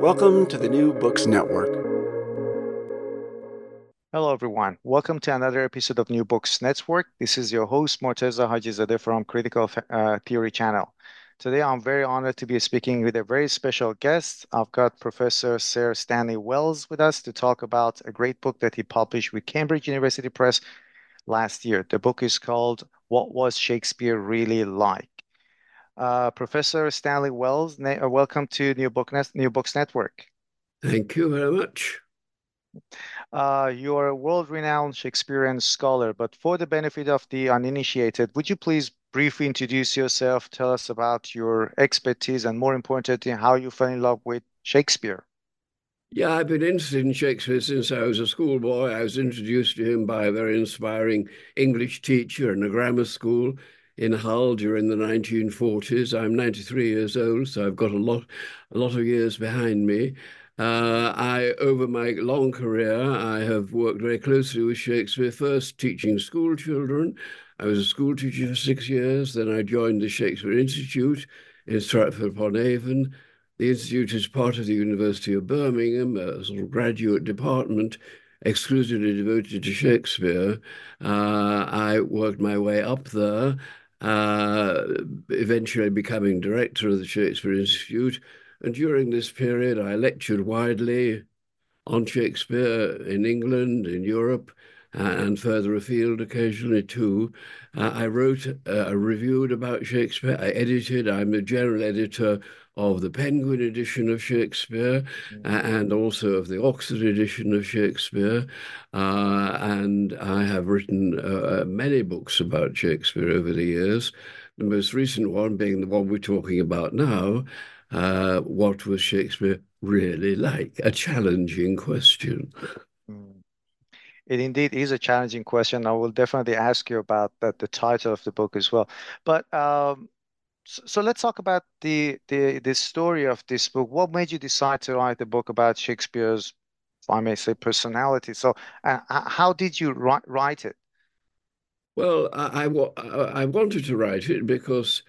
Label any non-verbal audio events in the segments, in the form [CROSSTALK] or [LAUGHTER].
Welcome to the New Books Network. Hello, everyone. Welcome to another episode of New Books Network. This is your host, Morteza Hajizadeh from Critical uh, Theory Channel. Today, I'm very honored to be speaking with a very special guest. I've got Professor Sir Stanley Wells with us to talk about a great book that he published with Cambridge University Press last year. The book is called What Was Shakespeare Really Like? Uh, Professor Stanley Wells, uh, welcome to New, Book New Books Network. Thank you very much. Uh, you are a world-renowned Shakespearean scholar, but for the benefit of the uninitiated, would you please briefly introduce yourself, tell us about your expertise, and more importantly, how you fell in love with Shakespeare? Yeah, I've been interested in Shakespeare since I was a schoolboy. I was introduced to him by a very inspiring English teacher in a grammar school in Hull during the 1940s. I'm 93 years old, so I've got a lot, a lot of years behind me. Uh, I, over my long career, I have worked very closely with Shakespeare, first teaching school children. I was a school teacher for six years. Then I joined the Shakespeare Institute in Stratford upon Avon. The Institute is part of the University of Birmingham, a sort of graduate department exclusively devoted to Shakespeare. Uh, I worked my way up there uh, eventually becoming director of the Shakespeare Institute. And during this period, I lectured widely on Shakespeare in England, in Europe, uh, and further afield occasionally too. Uh, I wrote, uh, reviewed about Shakespeare. I edited. I'm the general editor of the Penguin edition of Shakespeare mm. and also of the Oxford edition of Shakespeare. Uh, and I have written uh, many books about Shakespeare over the years. The most recent one being the one we're talking about now. Uh, what was Shakespeare really like? A challenging question. Mm. It indeed is a challenging question. I will definitely ask you about that, the title of the book as well. But um, so, let's talk about the, the the story of this book. What made you decide to write a book about Shakespeare's, if I may say, personality? So, uh, how did you write, write it? Well, I, I, I wanted to write it because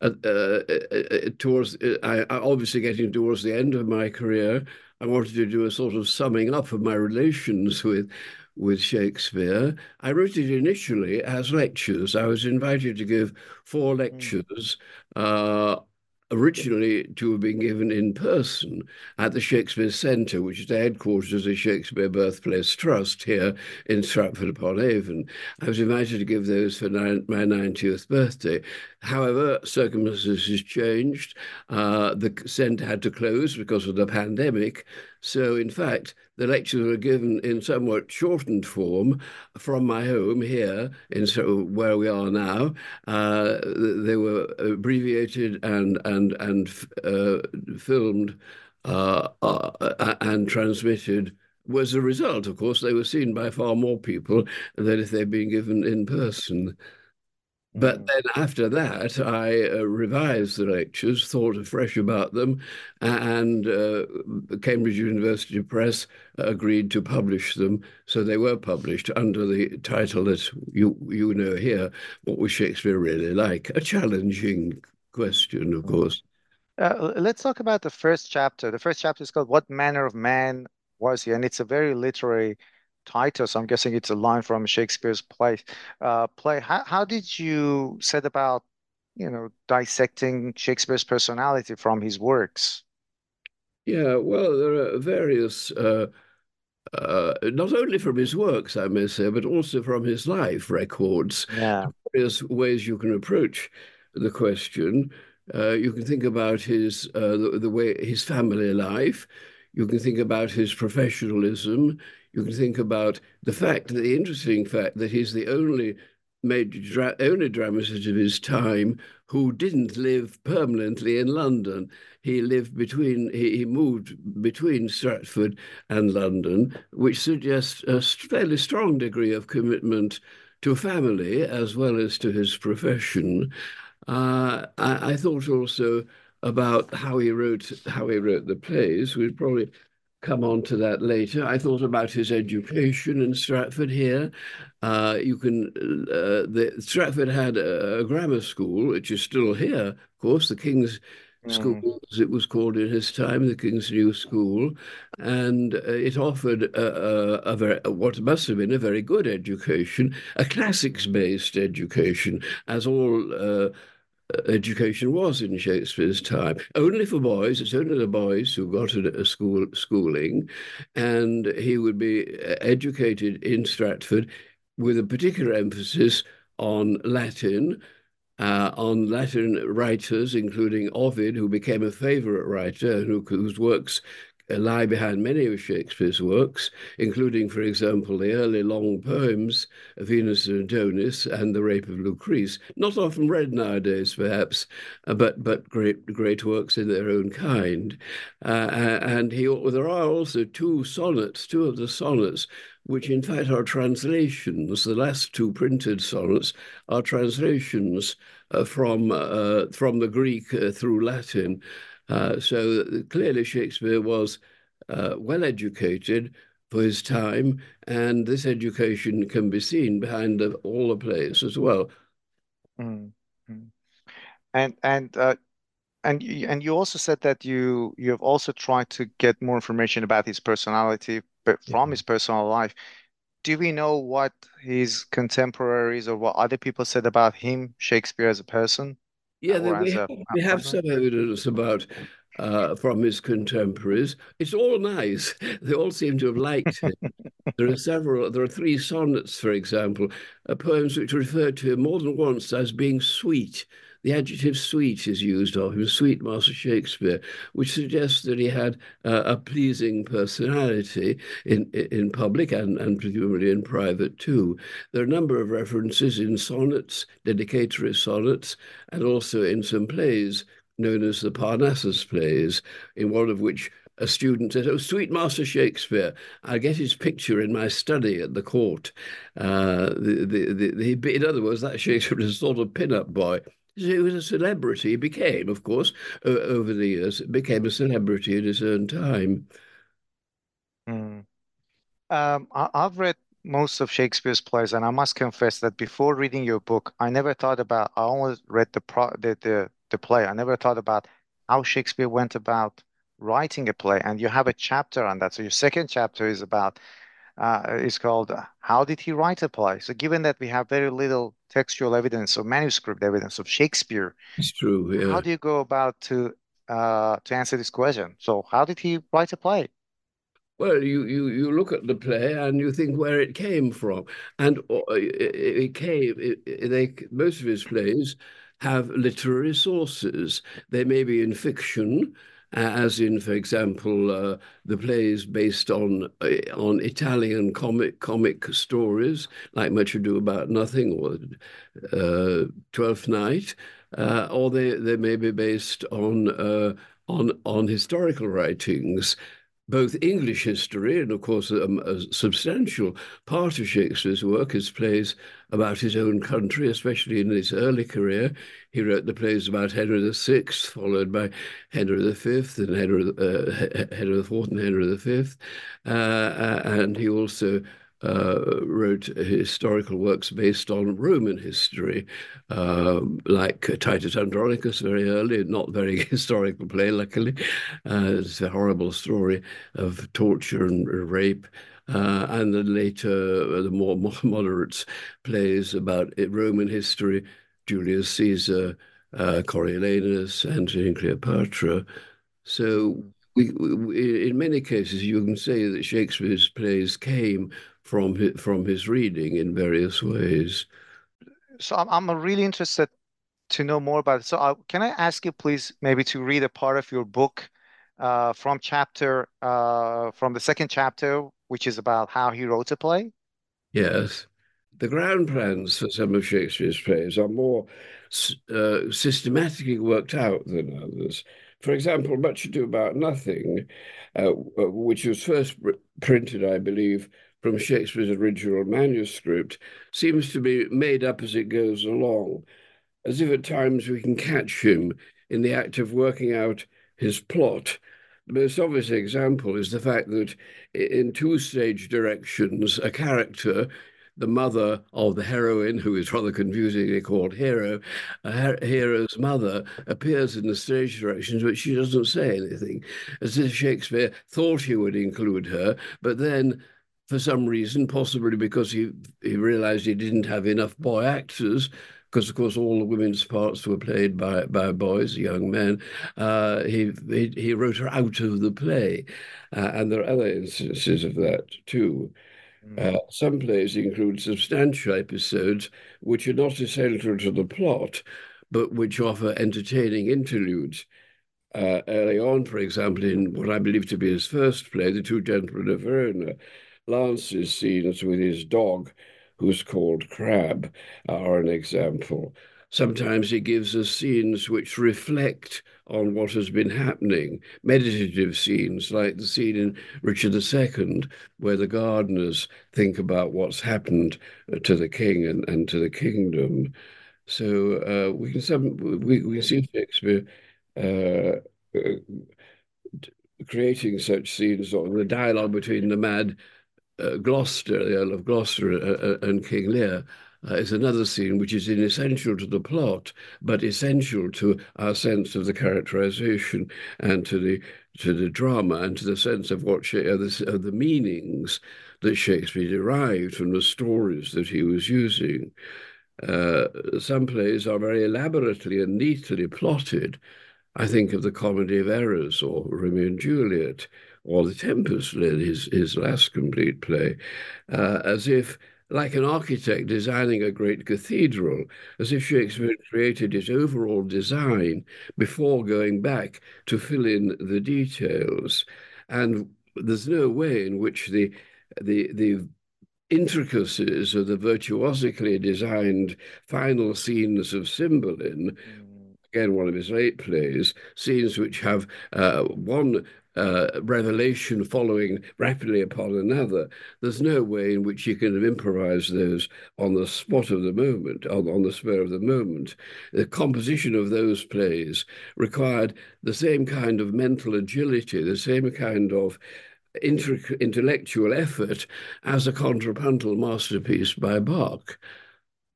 uh, uh, uh towards I, obviously getting towards the end of my career, I wanted to do a sort of summing up of my relations with with Shakespeare. I wrote it initially as lectures. I was invited to give four hmm. lectures uh, originally to have been given in person at the Shakespeare Centre, which is the headquarters of the Shakespeare Birthplace Trust here in Stratford upon Avon. I was invited to give those for my 90th birthday. However, circumstances changed. Uh, the centre had to close because of the pandemic. So, in fact, the lectures were given in somewhat shortened form from my home here in so where we are now. Uh, they were abbreviated and and and uh, filmed uh, uh and transmitted. Was a result, of course, they were seen by far more people than if they'd been given in person. But then after that, I uh, revised the lectures, thought afresh about them, and uh, Cambridge University Press agreed to publish them. So they were published under the title that you you know here. What was Shakespeare really like? A challenging question, of course. Uh, let's talk about the first chapter. The first chapter is called "What Manner of Man Was He," and it's a very literary Titus. I'm guessing it's a line from Shakespeare's play. Uh, play. How, how did you set about, you know, dissecting Shakespeare's personality from his works? Yeah, well, there are various, uh, uh, not only from his works, I may say, but also from his life records. Yeah. Various ways you can approach the question. Uh, you can think about his uh, the, the way his family life. You can think about his professionalism you can think about the fact, the interesting fact that he's the only major dra only dramatist of his time who didn't live permanently in London. He lived between, he, he moved between Stratford and London, which suggests a fairly strong degree of commitment to family as well as to his profession. Uh, I, I, thought also about how he wrote how he wrote the plays. We'd probably come on to that later. I thought about his education in Stratford here. Uh, you can, uh, the, Stratford had a, a, grammar school, which is still here, of course, the King's mm. School, as it was called in his time, the King's New School, and uh, it offered a, a, a, very, what must have been a very good education, a classics-based education, as all uh, education was in Shakespeare's time. Only for boys. It's only the boys who got a, school schooling, and he would be uh, educated in Stratford with a particular emphasis on Latin. Uh, on Latin writers, including Ovid, who became a favorite writer, who, whose works lie behind many of Shakespeare's works, including, for example, the early long poems Venus and Adonis and The Rape of Lucrece, not often read nowadays, perhaps, uh, but but great great works in their own kind. Uh, and he there are also two sonnets, two of the sonnets which in fact are translations. The last two printed sonnets are translations uh, from uh, from the Greek uh, through Latin. Uh, so clearly, Shakespeare was uh, well educated for his time, and this education can be seen behind the, all the plays as well. Mm-hmm. And and uh, and and you also said that you you have also tried to get more information about his personality, but from yeah. his personal life. Do we know what his contemporaries or what other people said about him, Shakespeare as a person? Yeah, we, have, we have some evidence about uh, from his contemporaries. It's all nice. [LAUGHS] They all seem to have liked him. [LAUGHS] there are several. There are three sonnets, for example, uh, poems which refer to him more than once as being sweet. The adjective sweet is used of him, sweet Master Shakespeare, which suggests that he had uh, a pleasing personality in in public and, and presumably in private too. There are a number of references in sonnets, dedicatory sonnets, and also in some plays known as the Parnassus plays, in one of which a student said, Oh, sweet Master Shakespeare, I get his picture in my study at the court. Uh, the, the, the, in other words, that Shakespeare was a sort of pin-up boy. He was a celebrity. He became, of course, over the years, became a celebrity at his own time. Mm. Um, I, have read most of Shakespeare's plays, and I must confess that before reading your book, I never thought about. I always read the pro, the, the the play. I never thought about how Shakespeare went about writing a play, and you have a chapter on that. So your second chapter is about uh, is called "How did he write a play?" So given that we have very little textual evidence or manuscript evidence of Shakespeare. It's true. Yeah. How do you go about to uh, to answer this question? So how did he write a play? Well, you, you, you look at the play and you think where it came from, and uh, it, it came. It, they most of his plays have literary sources. They may be in fiction, as in, for example, uh, the plays based on uh, on Italian comic comic stories, like Much Ado About Nothing or uh, Twelfth Night, uh, or they, they may be based on uh, on on historical writings. Both English history and, of course, a, a, substantial part of Shakespeare's work is plays about his own country, especially in his early career. He wrote the plays about Henry VI, followed by Henry V and Henry, uh, Henry IV and Henry V. Uh, uh, and he also uh, wrote historical works based on Roman history, um, like Titus Andronicus very early, not very [LAUGHS] historical play, luckily. Uh, it's a horrible story of torture and rape. Uh, and then later, uh, the more [LAUGHS] moderate plays about Roman history, Julius Caesar, uh, Coriolanus, Antony and Cleopatra. So we, we, in many cases, you can say that Shakespeare's plays came from his, from his reading in various ways. So I'm, I'm really interested to know more about it. So uh, can I ask you, please, maybe to read a part of your book uh, from chapter uh, from the second chapter, which is about how he wrote a play? Yes. The ground plans for some of Shakespeare's plays are more uh, systematically worked out than others. For example, Much Ado About Nothing, uh, uh, which was first printed, I believe, from Shakespeare's original manuscript seems to be made up as it goes along, as if at times we can catch him in the act of working out his plot. The most obvious example is the fact that in two stage directions, a character, the mother of the heroine, who is rather confusingly called Hero, Hero's mother appears in the stage directions, but she doesn't say anything, as if Shakespeare thought he would include her, but then for some reason, possibly because he, he realized he didn't have enough boy actors, because of course all the women's parts were played by by boys, young men. Uh, he, he, he wrote her out of the play, uh, and there are other instances of that too. Mm. Uh, some plays include substantial episodes which are not essential to the plot, but which offer entertaining interludes. Uh, early on, for example, in what I believe to be his first play, The Two Gentlemen of Verona, Lance's scenes with his dog, who's called Crab, are an example. Sometimes he gives us scenes which reflect on what has been happening, meditative scenes like the scene in Richard II, where the gardeners think about what's happened to the king and, and to the kingdom. So uh, we can some we, we see Shakespeare uh, uh, creating such scenes, or the dialogue between the mad uh, Gloucester, the Earl of Gloucester, uh, uh, and King Lear. Uh, is another scene which is inessential to the plot, but essential to our sense of the characterization and to the to the drama and to the sense of what uh, the, of the meanings that Shakespeare derived from the stories that he was using. Uh, some plays are very elaborately and neatly plotted. I think of the Comedy of Errors or Romeo and Juliet, or The Tempest led his, his last complete play, uh, as if, like an architect designing a great cathedral, as if Shakespeare created his overall design before going back to fill in the details. And there's no way in which the the the intricacies of the virtuosically designed final scenes of Cymbeline mm again one of his late plays, scenes which have uh, one uh, revelation following rapidly upon another. There's no way in which you can improvise those on the spot of the moment, on, on the spur of the moment. The composition of those plays required the same kind of mental agility, the same kind of intellectual effort as a contrapuntal masterpiece by Bach.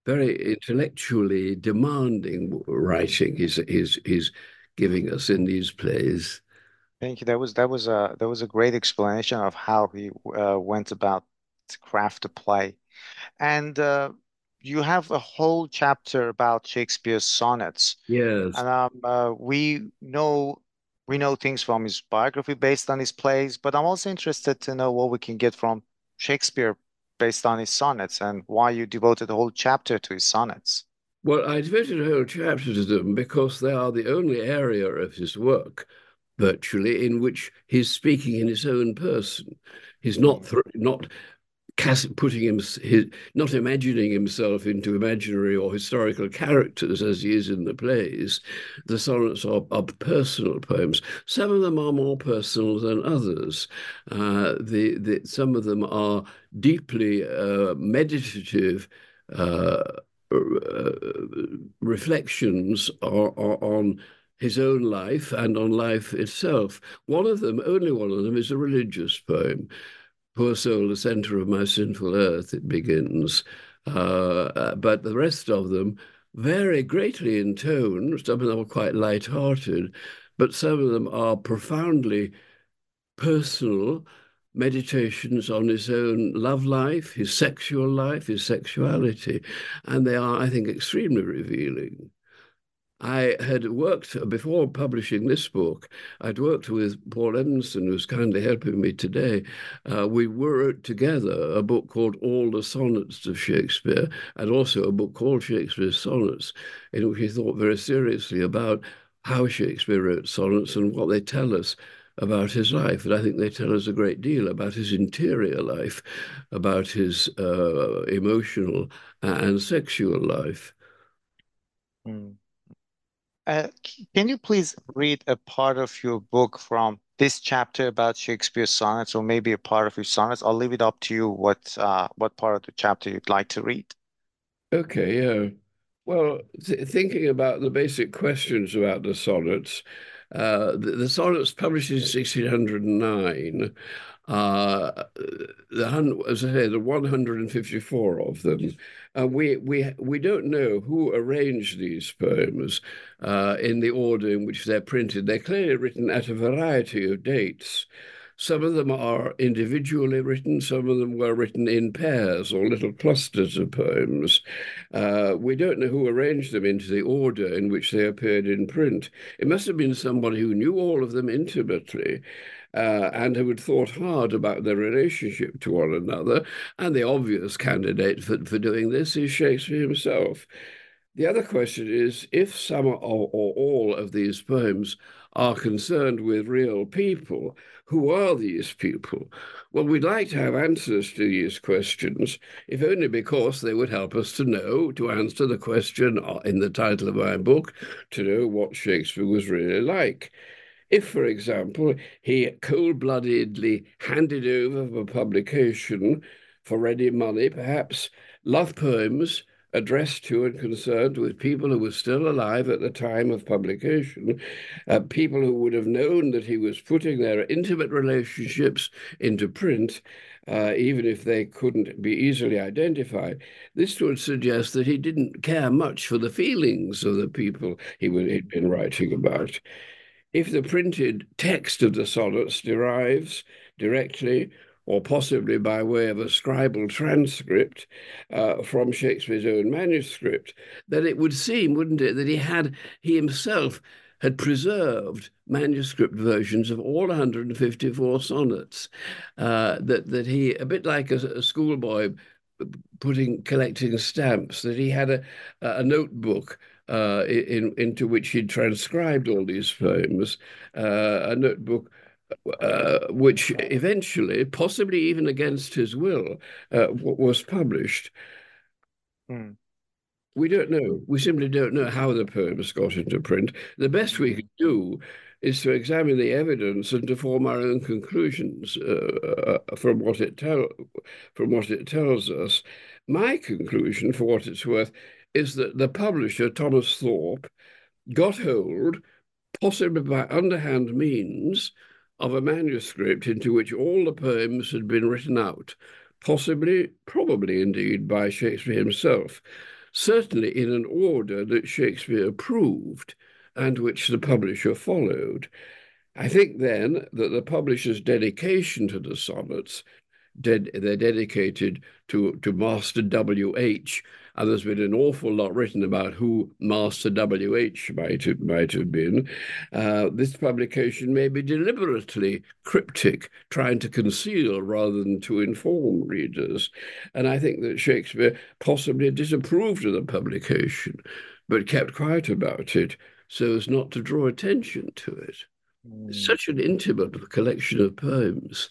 Very intellectually demanding writing is is is giving us in these plays. Thank you. That was that was a that was a great explanation of how he uh, went about to craft a play, and uh, you have a whole chapter about Shakespeare's sonnets. Yes, and um, uh, we know we know things from his biography based on his plays, but I'm also interested to know what we can get from Shakespeare based on his sonnets and why you devoted a whole chapter to his sonnets. Well, I devoted a whole chapter to them because they are the only area of his work virtually in which he's speaking in his own person. He's not not putting him his, not imagining himself into imaginary or historical characters as he is in the plays. The sonnets are, are personal poems. Some of them are more personal than others. Uh, the, the, some of them are deeply uh, meditative. Uh, uh reflections are, are on his own life and on life itself. One of them, only one of them, is a religious poem. Poor soul, the center of my sinful earth, it begins. Uh, uh, but the rest of them vary greatly in tone. Some of them are quite light-hearted, but some of them are profoundly personal meditations on his own love life, his sexual life, his sexuality. And they are, I think, extremely revealing. I had worked before publishing this book. I'd worked with Paul Edmondson, who's kindly helping me today. Uh, we wrote together a book called All the Sonnets of Shakespeare, and also a book called Shakespeare's Sonnets, in which he thought very seriously about how Shakespeare wrote sonnets and what they tell us about his life. And I think they tell us a great deal about his interior life, about his uh, emotional and sexual life. Mm. Uh, can you please read a part of your book from this chapter about Shakespeare's sonnets, or maybe a part of your sonnets? I'll leave it up to you what uh, what part of the chapter you'd like to read. Okay, yeah. Well, th thinking about the basic questions about the sonnets, uh, the, the, sonnets published in 1609 uh, the, as I say, the 154 of them. Uh, we, we, we don't know who arranged these poems uh, in the order in which they're printed. They're clearly written at a variety of dates. Some of them are individually written, some of them were written in pairs or little clusters of poems. Uh, we don't know who arranged them into the order in which they appeared in print. It must have been somebody who knew all of them intimately uh, and who had thought hard about their relationship to one another. And the obvious candidate for, for doing this is Shakespeare himself. The other question is if some or, or all of these poems are concerned with real people, who are these people? Well, we'd like to have answers to these questions, if only because they would help us to know, to answer the question in the title of my book, to know what Shakespeare was really like. If, for example, he cold bloodedly handed over for publication for ready money, perhaps love poems addressed to and concerned with people who were still alive at the time of publication, uh, people who would have known that he was putting their intimate relationships into print, uh, even if they couldn't be easily identified. This would suggest that he didn't care much for the feelings of the people he had been writing about if the printed text of the sonnets derives directly or possibly by way of a scribal transcript uh, from Shakespeare's own manuscript, then it would seem, wouldn't it, that he had he himself had preserved manuscript versions of all 154 sonnets. Uh, that that he, a bit like a, a schoolboy putting collecting stamps, that he had a a notebook uh, in, into which he'd transcribed all these poems, uh, a notebook uh, which eventually, possibly even against his will, uh, was published. Mm. We don't know. We simply don't know how the poems got into print. The best we can do is to examine the evidence and to form our own conclusions uh, uh, from what it tell from what it tells us. My conclusion, for what it's worth, is that the publisher, Thomas Thorpe, got hold, possibly by underhand means, of a manuscript into which all the poems had been written out, possibly, probably indeed, by Shakespeare himself, certainly in an order that Shakespeare approved and which the publisher followed. I think then that the publisher's dedication to the sonnets, they're dedicated to, to Master W.H., and there's been an awful lot written about who Master W.H. might have, might have been. Uh, this publication may be deliberately cryptic, trying to conceal rather than to inform readers. And I think that Shakespeare possibly disapproved of the publication, but kept quiet about it so as not to draw attention to it. Mm. It's such an intimate collection of poems.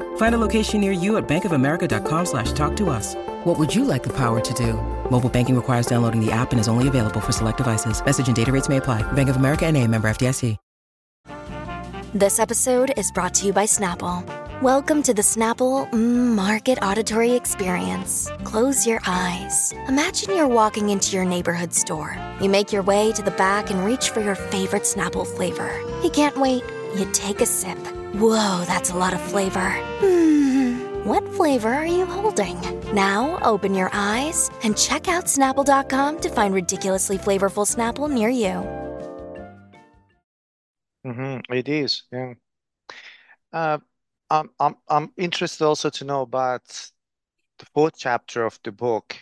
Find a location near you at bankofamerica.com slash talk to us. What would you like the power to do? Mobile banking requires downloading the app and is only available for select devices. Message and data rates may apply. Bank of America and a member FDIC. This episode is brought to you by Snapple. Welcome to the Snapple mm, Market Auditory Experience. Close your eyes. Imagine you're walking into your neighborhood store. You make your way to the back and reach for your favorite Snapple flavor. You can't wait. You take a sip. Whoa, that's a lot of flavor. Hmm, what flavor are you holding? Now open your eyes and check out Snapple.com to find ridiculously flavorful Snapple near you. Mm-hmm, it is, yeah. Uh, I'm I'm I'm interested also to know about the fourth chapter of the book,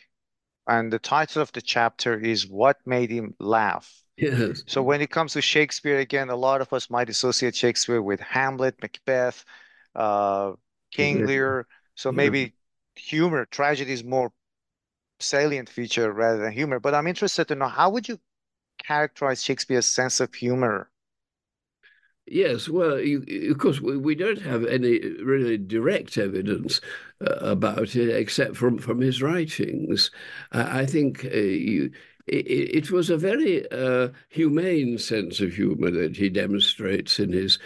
and the title of the chapter is "What Made Him Laugh." Yes. So when it comes to Shakespeare, again, a lot of us might associate Shakespeare with Hamlet, Macbeth, uh, King Yeah. Lear. So Yeah. maybe humor, tragedy is more salient feature rather than humor. But I'm interested to know how would you characterize Shakespeare's sense of humor? Yes, well, you, of course, we, we don't have any really direct evidence uh, about it except from, from his writings. I, think uh, you, it, it was a very uh, humane sense of humor that he demonstrates in his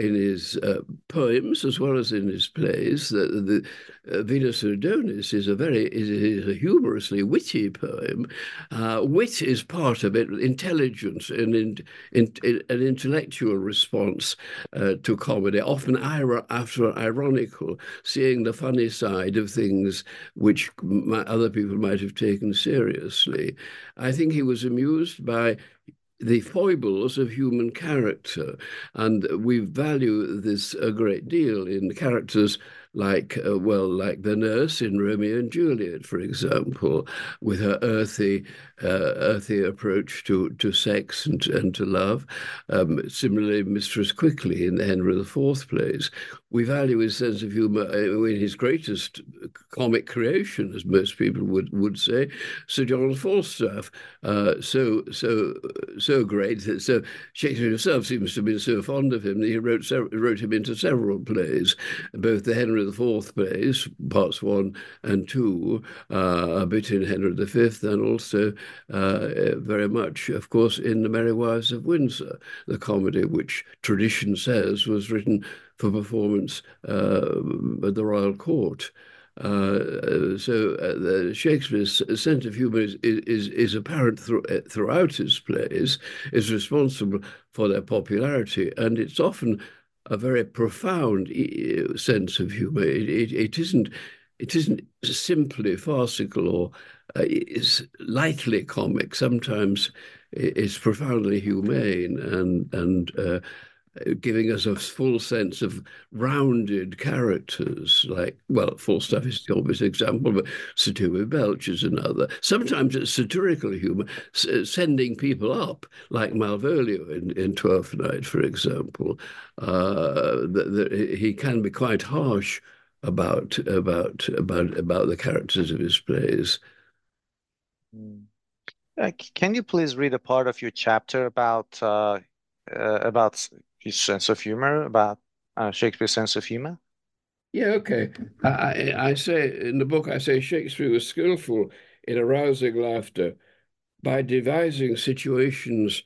in his uh, poems as well as in his plays. The, the uh, Venus Adonis is a very is, is a humorously witty poem. Uh, wit is part of it, intelligence and in, in, in, an intellectual response uh, to comedy, often iro- after ironical, seeing the funny side of things which m- other people might have taken seriously. I think he was amused by the foibles of human character. And we value this a great deal in characters like, uh, well, like the nurse in Romeo and Juliet, for example, with her earthy, uh, earthy approach to, to sex and, and to love. Um, similarly, Mistress Quickly in Henry IV plays. We value his sense of humor uh, in his greatest comic creation, as most people would, would say, Sir John Falstaff. Uh, so, so, so great. that- So Shakespeare himself seems to have been so fond of him that he wrote wrote him into several plays, both the Henry IV plays, parts one and two, uh, a bit in Henry V, and also uh, very much, of course, in The Merry Wives of Windsor, the comedy which tradition says was written for performance uh, at the royal court. Uh, so uh, Shakespeare's sense of humour is, is, is apparent through, throughout his plays, is responsible for their popularity, and it's often a very profound sense of humour. It, it, it isn't it isn't simply farcical or uh, it's lightly comic. Sometimes it's profoundly humane and and uh, giving us a full sense of rounded characters. Like, well, Falstaff is the obvious example, but Sir Toby Belch is another. Sometimes it's satirical humour, s- sending people up, like Malvolio in, in Twelfth Night, for example. Uh, the, the, he can be quite harsh about about about about the characters of his plays. Uh, can you please read a part of your chapter about uh, uh, about his sense of humor, about uh, Shakespeare's sense of humor? Yeah, okay. I, I, say in the book, I say Shakespeare was skillful in arousing laughter by devising situations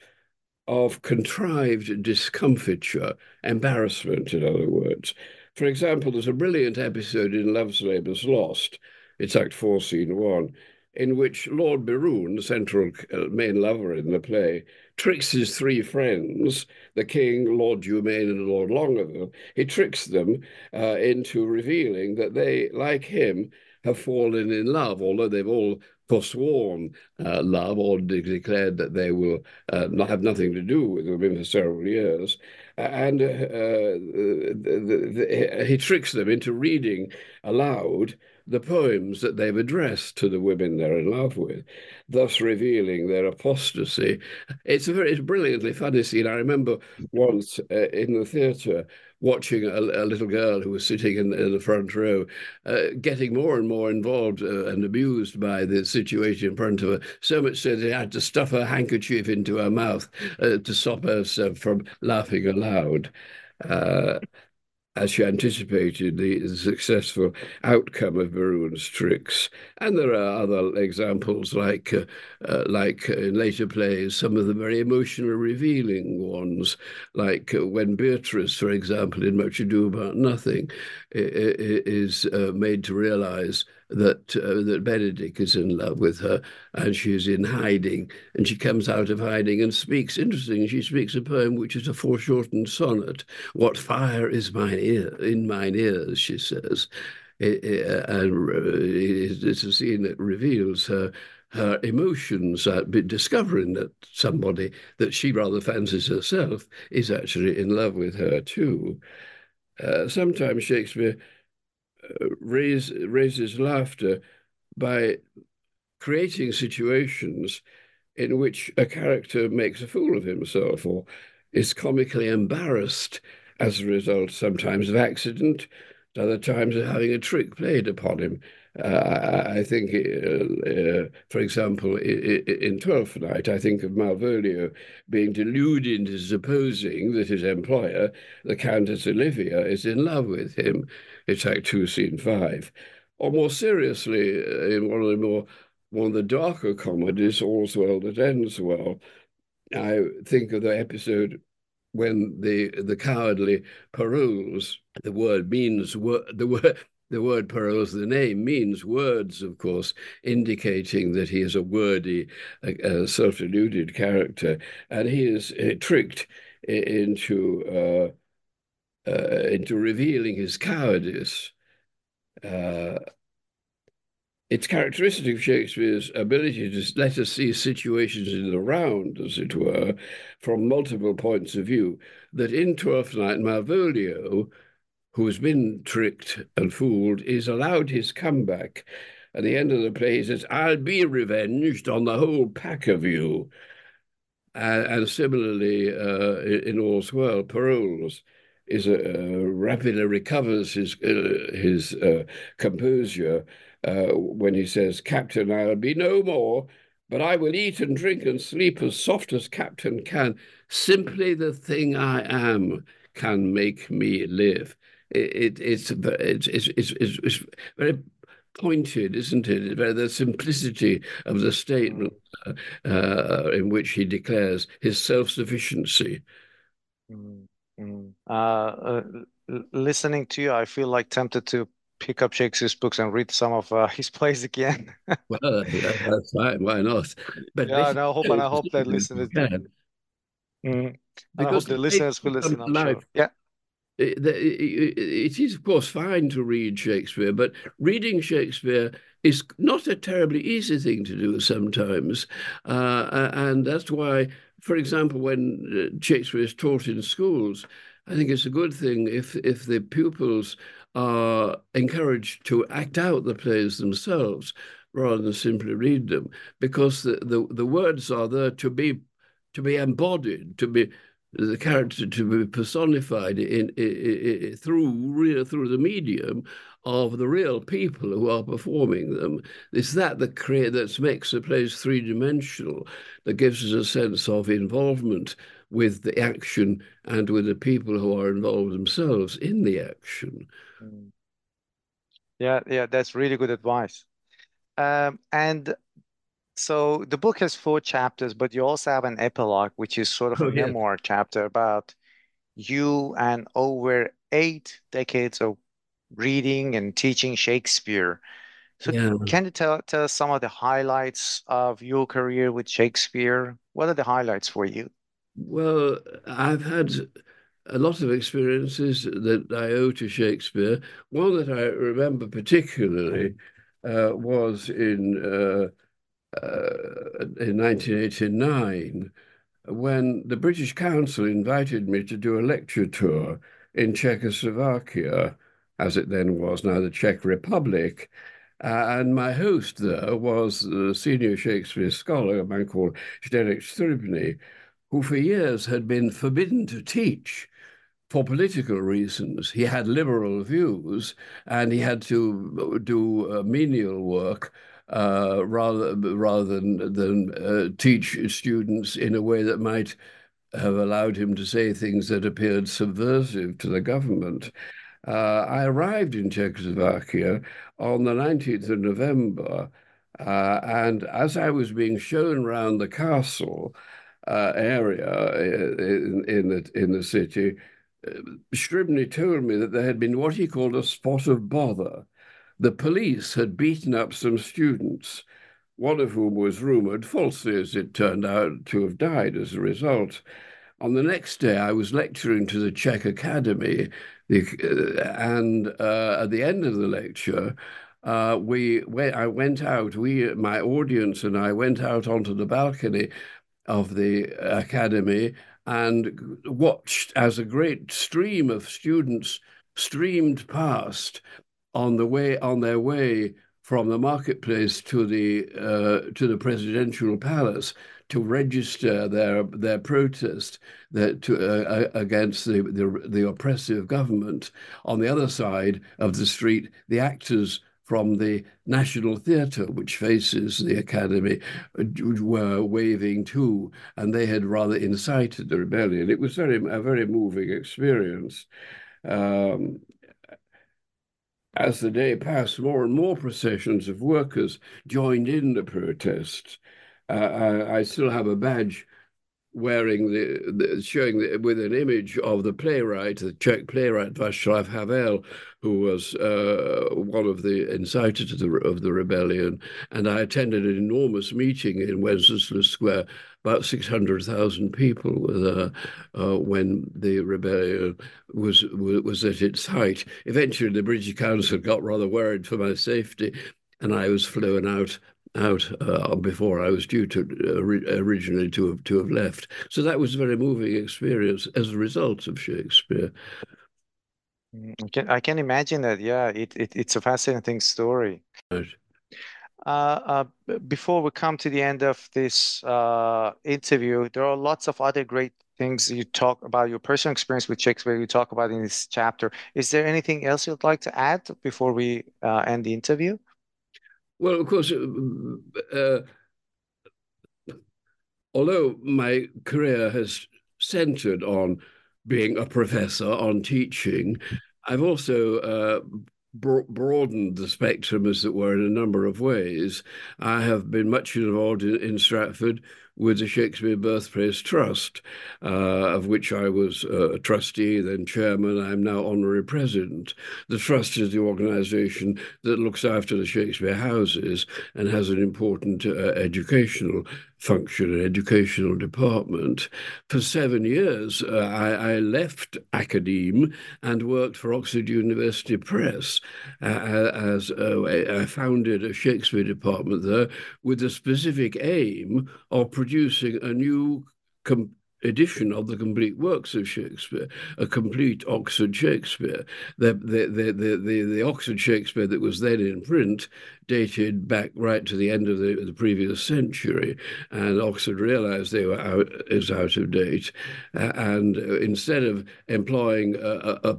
of contrived discomfiture, embarrassment, in other words. For example, there's a brilliant episode in Love's Labour's Lost, it's Act 4, Scene 1, in which Lord Berowne, the central uh, main lover in the play, tricks his three friends, the king, Lord Dumaine, and Lord Longaville. He tricks them uh, into revealing that they, like him, have fallen in love, although they've all forsworn uh, love or de- declared that they will uh, not have nothing to do with women for several years. And uh, the, the, the, he tricks them into reading aloud the poems that they've addressed to the women they're in love with, thus revealing their apostasy. It's a very it's a brilliantly funny scene. I remember once uh, in the theatre watching a, a, little girl who was sitting in, in the front row, uh, getting more and more involved uh, and amused by the situation in front of her, so much so that she had to stuff her handkerchief into her mouth uh, to stop herself from laughing aloud. Uh, as she anticipated the successful outcome of Berowne's tricks. And there are other examples, like uh, uh, like in later plays, some of the very emotional, revealing ones, like uh, when Beatrice, for example, in Much Ado About Nothing, is uh, made to realize that uh, that Benedick is in love with her, and she's in hiding, and she comes out of hiding and speaks. Interesting, she speaks a poem which is a foreshortened sonnet. What fire is mine ear in mine ears? She says, it, and uh, it's a scene that reveals her her emotions, uh, discovering that somebody that she rather fancies herself is actually in love with her too. Uh, sometimes Shakespeare raise, raises laughter by creating situations in which a character makes a fool of himself or is comically embarrassed as a result sometimes of accident, other times of having a trick played upon him. Uh, I think, uh, uh, for example, in Twelfth Night, I think of Malvolio being deluded into supposing that his employer, the Countess Olivia, is in love with him. It's Act Two, Scene Five. Or more seriously, uh, in one of the more one of the darker comedies, All's Well That Ends Well, I think of the episode when the the cowardly Parolles, the word means the word the word paroles, the name means words, of course, indicating that he is a wordy, self-deluded character, and he is uh, tricked into uh, uh, into revealing his cowardice. Uh, it's characteristic of Shakespeare's ability to let us see situations in the round, as it were, from multiple points of view, that in Twelfth Night Malvolio, who's been tricked and fooled, is allowed his comeback. At the end of the play, he says, I'll be revenged on the whole pack of you. Uh, and similarly, uh, in All's Well, Parolles is uh, rapidly recovers his uh, his uh, composure uh, when he says, "Captain, I'll be no more, but I will eat and drink and sleep as soft as Captain can. Simply the thing I am can make me live." It, it, it's, it's, it's, it's, it's very pointed, isn't it? The simplicity of the statement uh, uh, in which he declares his self-sufficiency. Mm -hmm. uh, listening to you, I feel like tempted to pick up Shakespeare's books and read some of uh, [LAUGHS] his plays again. [LAUGHS] well, that's fine. Why not? But yeah, no, I hope and I hope that [LAUGHS] listeners can. Mm. Because I hope the listeners will listen. I'm sure. Yeah. It, is, of course, fine to read Shakespeare, but reading Shakespeare is not a terribly easy thing to do sometimes. Uh, and that's why, for example, when uh, Shakespeare is taught in schools, I think it's a good thing if, if the pupils are encouraged to act out the plays themselves rather than simply read them, because the, the, the words are there to be to be embodied, to be the character to be personified in, in, in, through through the medium of the real people who are performing them. It's that that create that makes the plays three dimensional, that gives us a sense of involvement with the action and with the people who are involved themselves in the action. Mm. Yeah, yeah, that's really good advice. Um, and so the book has four chapters, but you also have an epilogue, which is sort of oh, a yeah. memoir chapter about you and over eight decades of reading and teaching Shakespeare. So yeah. can you tell, tell us some of the highlights of your career with Shakespeare? What are the highlights for you? Well, I've had a lot of experiences that I owe to Shakespeare. One that I remember particularly uh, was in uh, uh, in 1989 when the British Council invited me to do a lecture tour in Czechoslovakia, as it then was now the Czech Republic. Uh, and my host there was the senior Shakespeare scholar, a man called Zdenek Stříbrný, who for years had been forbidden to teach for political reasons. He had liberal views and he had to do uh, menial work uh, rather rather than than uh, teach students in a way that might have allowed him to say things that appeared subversive to the government. Uh, I arrived in Czechoslovakia on the 19th of November, uh, and as I was being shown around the castle uh, area in, in, the in the city, Strybny told me that there had been what he called a spot of bother. The police had beaten up some students, one of whom was rumoured, falsely as it turned out, to have died as a result. On the next day, I was lecturing to the Czech Academy, the, uh, and uh, at the end of the lecture, uh, we, we I went out. We, my audience, and I went out onto the balcony of the academy and watched as a great stream of students streamed past on the way on their way from the marketplace to the uh, to the presidential palace to register their their protest to, uh, against the, the the oppressive government. On the other side of the street, the actors from the National Theatre, which faces the Academy, were waving too, and they had rather incited the rebellion. It was very a very moving experience. Um, as the day passed, more and more processions of workers joined in the protest. Uh, I, still have a badge wearing the, the showing the, with an image of the playwright, the Czech playwright Václav Havel, who was uh, one of the inciters of the, of the rebellion. And I attended an enormous meeting in Wenceslas Square. About 600,000 people were there uh, when the rebellion was, was at its height. Eventually, the British Council got rather worried for my safety, and I was flown out out uh, before I was due to uh, originally to have to have left. So that was a very moving experience as a result of Shakespeare. Mm, I can, I can imagine that. Yeah, it, it it's a fascinating story. Right. Uh, uh, before we come to the end of this uh, interview, there are lots of other great things you talk about your personal experience with Shakespeare. You talk about in this chapter. Is there anything else you'd like to add before we uh, end the interview? Well, of course, uh, although my career has centered on being a professor, on teaching, I've also uh, broadened the spectrum, as it were, in a number of ways. I have been much involved in, in Stratford with the Shakespeare Birthplace Trust, uh, of which I was uh, a trustee, then chairman. I'm now honorary president. The trust is the organization that looks after the Shakespeare houses and has an important uh, educational function, an educational department. For seven years, uh, I, I, left academe and worked for Oxford University Press uh, as uh, I founded a Shakespeare department there with the specific aim of producing a new edition of the complete works of Shakespeare, a complete Oxford Shakespeare. The, the, the, the, the, Oxford Shakespeare that was then in print dated back right to the end of the, the previous century, and Oxford realized they were out, is out of date. Uh, and instead of employing a, a,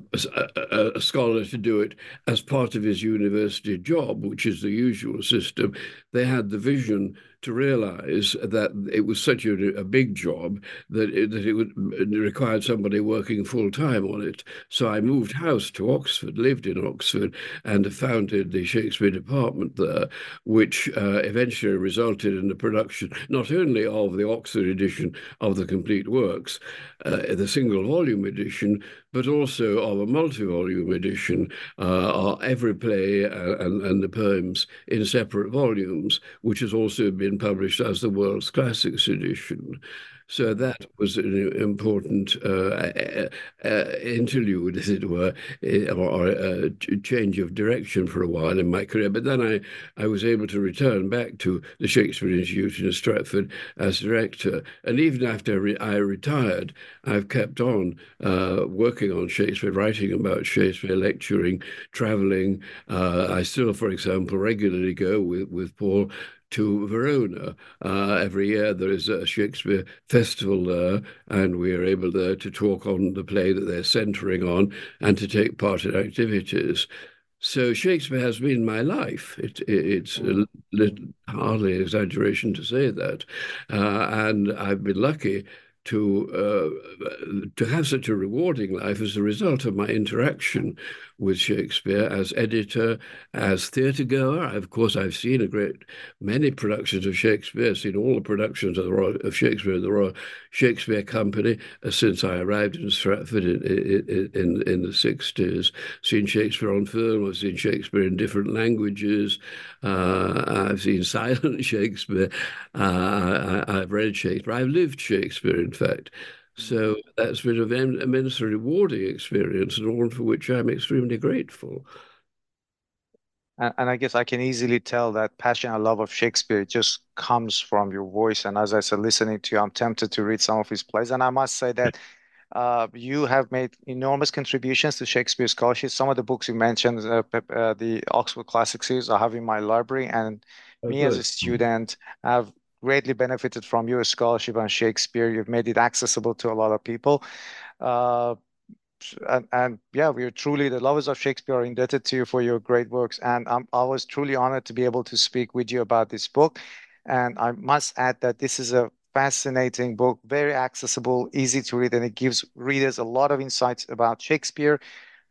a, a, scholar to do it as part of his university job, which is the usual system, they had the vision to realize that it was such a, a big job that it, that it, would, it required somebody working full time on it. So I moved house to Oxford, lived in Oxford, and founded the Shakespeare department there, which uh, eventually resulted in the production not only of the Oxford edition of the complete works, uh, the single volume edition, but also of a multi-volume edition uh, of every play uh, and, and the poems in separate volumes, which has also been published as the World's Classics edition. So that was an important uh, uh, interlude, as it were, eh, or a change of direction for a while in my career. But then I, I was able to return back to the Shakespeare Institute in Stratford as director. And even after I retired, I've kept on uh, working on Shakespeare, writing about Shakespeare, lecturing, traveling. Uh, I still, for example, regularly go with, with Paul to Verona. Uh, every year there is a Shakespeare festival there, and we are able there to talk on the play that they're centering on and to take part in activities. So Shakespeare has been my life. It, it, it's little, hardly an exaggeration to say that, uh, and I've been lucky to uh, to have such a rewarding life as a result of my interaction with Shakespeare as editor, as theatre goer. Of course, I've seen a great many productions of Shakespeare. I've seen all the productions of the Royal, of Shakespeare, the Royal Shakespeare Company, uh, since I arrived in Stratford in in, in, in the sixties. Seen Shakespeare on film. I've seen Shakespeare in different languages. Uh, I've seen [LAUGHS] silent Shakespeare. Uh, I, have read Shakespeare. I've lived Shakespeare, in fact. So that's been an immensely rewarding experience and one for which I'm extremely grateful. And, and, I guess I can easily tell that passion and love of Shakespeare just comes from your voice. And as I said, listening to you, I'm tempted to read some of his plays. And I must say that [LAUGHS] uh, you have made enormous contributions to Shakespeare scholarship. Some of the books you mentioned, uh, uh, the Oxford Classic Series, I have in my library. And oh, me good. as a student, have greatly benefited from your scholarship on Shakespeare. You've made it accessible to a lot of people. Uh, and, and, yeah, we are truly the lovers of Shakespeare are indebted to you for your great works. And I'm, I was truly honored to be able to speak with you about this book. And I must add that this is a fascinating book, very accessible, easy to read, and it gives readers a lot of insights about Shakespeare.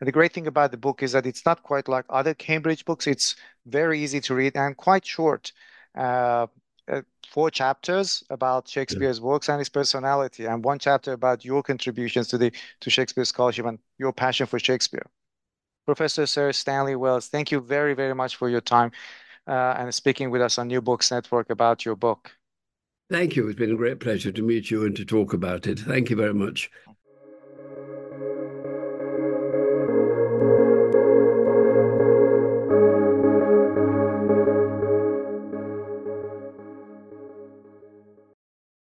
And the great thing about the book is that it's not quite like other Cambridge books. It's very easy to read and quite short. Uh, four chapters about Shakespeare's yeah. works and his personality, and one chapter about your contributions to the to Shakespeare scholarship and your passion for Shakespeare. Professor Sir Stanley Wells, thank you very very much for your time uh, and speaking with us on New Books Network about your book. Thank you. It's been a great pleasure to meet you and to talk about it. Thank you very much.